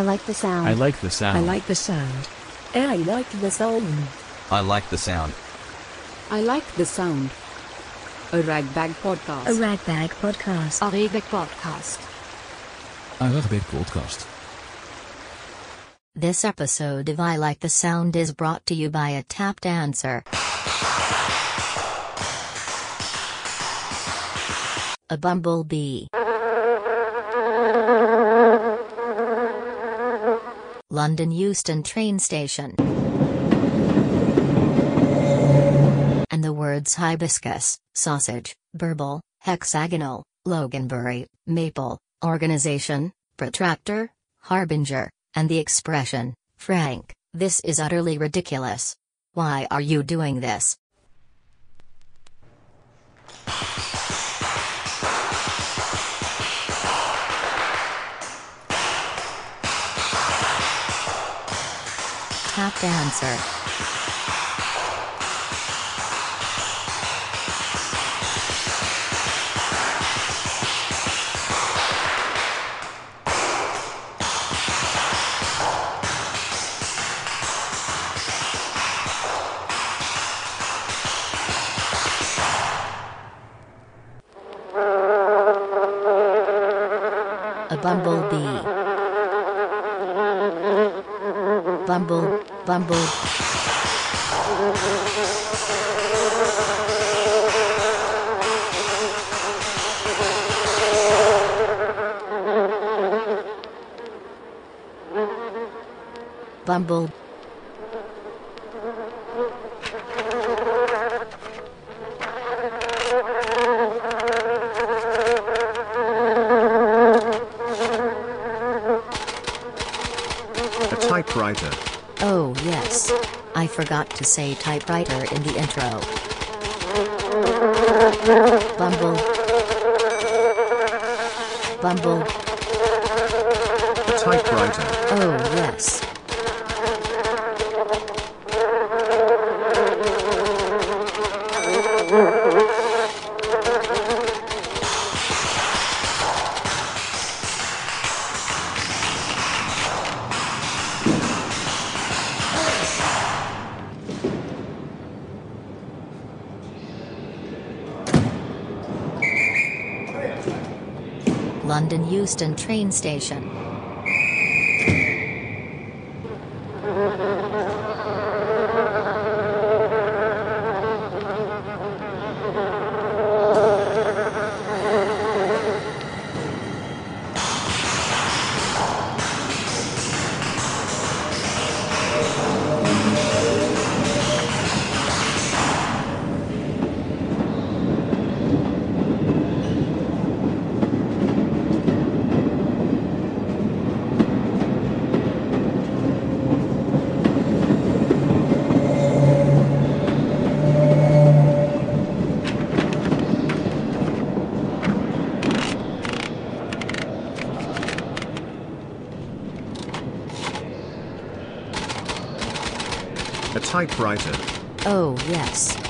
I like the sound. I like the sound. I like the sound. I like the sound. I like the sound. I like the sound. A ragbag podcast. A ragbag podcast. A Ragbag podcast. Een Ragbag podcast. This episode of I Like the Sound is brought to you by a tap dancer. A bumblebee. London Euston train station. And the words hibiscus, sausage, burble, hexagonal, Loganberry, maple, organization, protractor, harbinger, and the expression, Frank, this is utterly ridiculous. Why are you doing this? Tap dancer. A bumblebee. Bumble, bumble. Bumble. A typewriter. Oh, yes. I forgot to say typewriter in the intro. Bumble. Bumble. A typewriter. Oh, yes. London Euston train station. A typewriter. Oh, yes.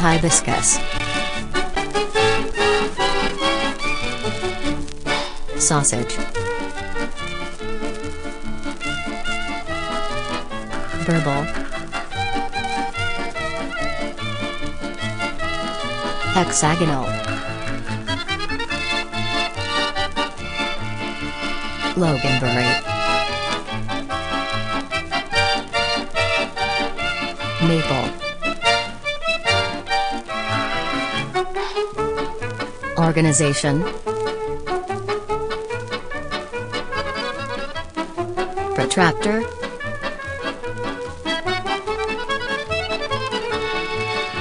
Hibiscus. Sausage. Burble. Hexagonal. Loganberry. Maple. Organization. Protractor.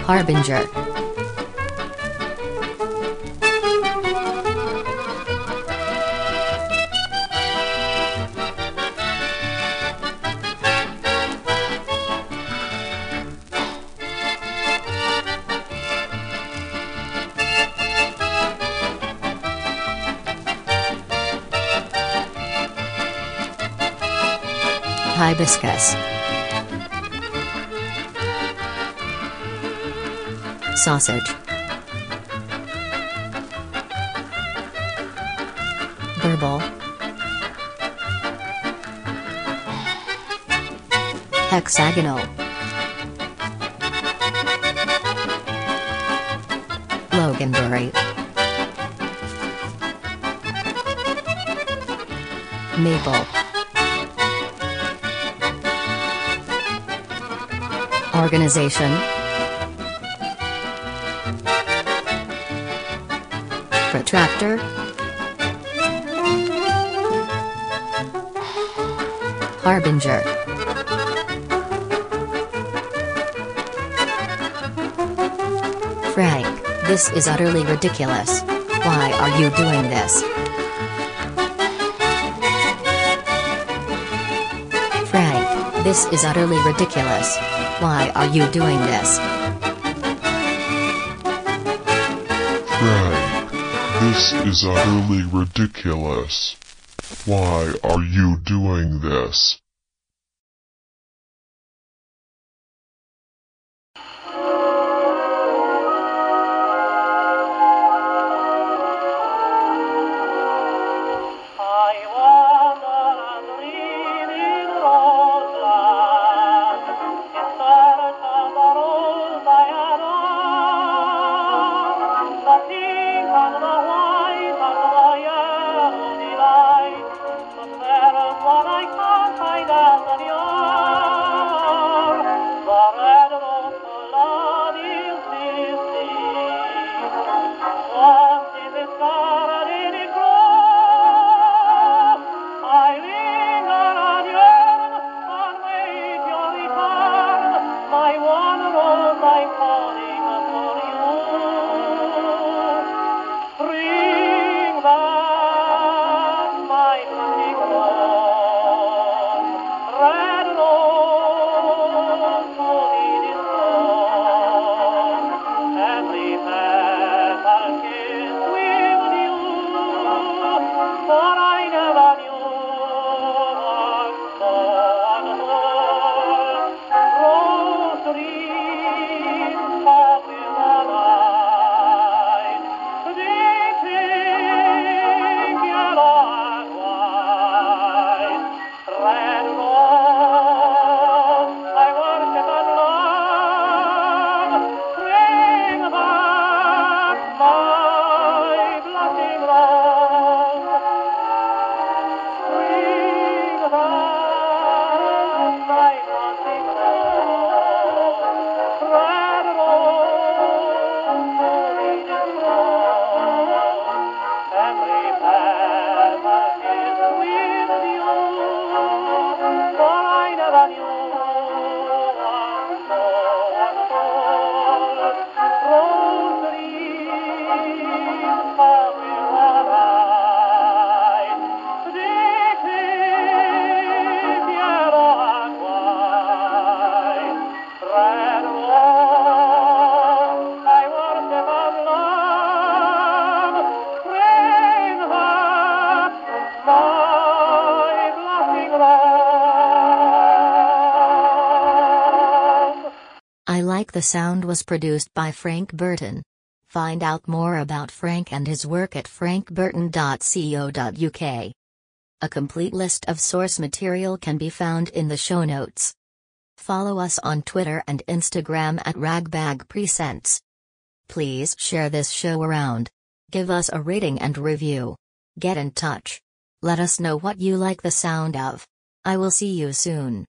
Harbinger. Hibiscus. Sausage. Burble. Hexagonal. Loganberry. Maple. Organization. Protractor. Harbinger. Frank, this is utterly ridiculous. Why are you doing this? This is utterly ridiculous. Why are you doing this? Frank, this is utterly ridiculous. Why are you doing this? I I Like the Sound was produced by Frank Burton. Find out more about Frank and his work at frankburton.co.uk. A complete list of source material can be found in the show notes. Follow us on Twitter and Instagram at Ragbag Presents. Please share this show around. Give us a rating and review. Get in touch. Let us know what you like the sound of. I will see you soon.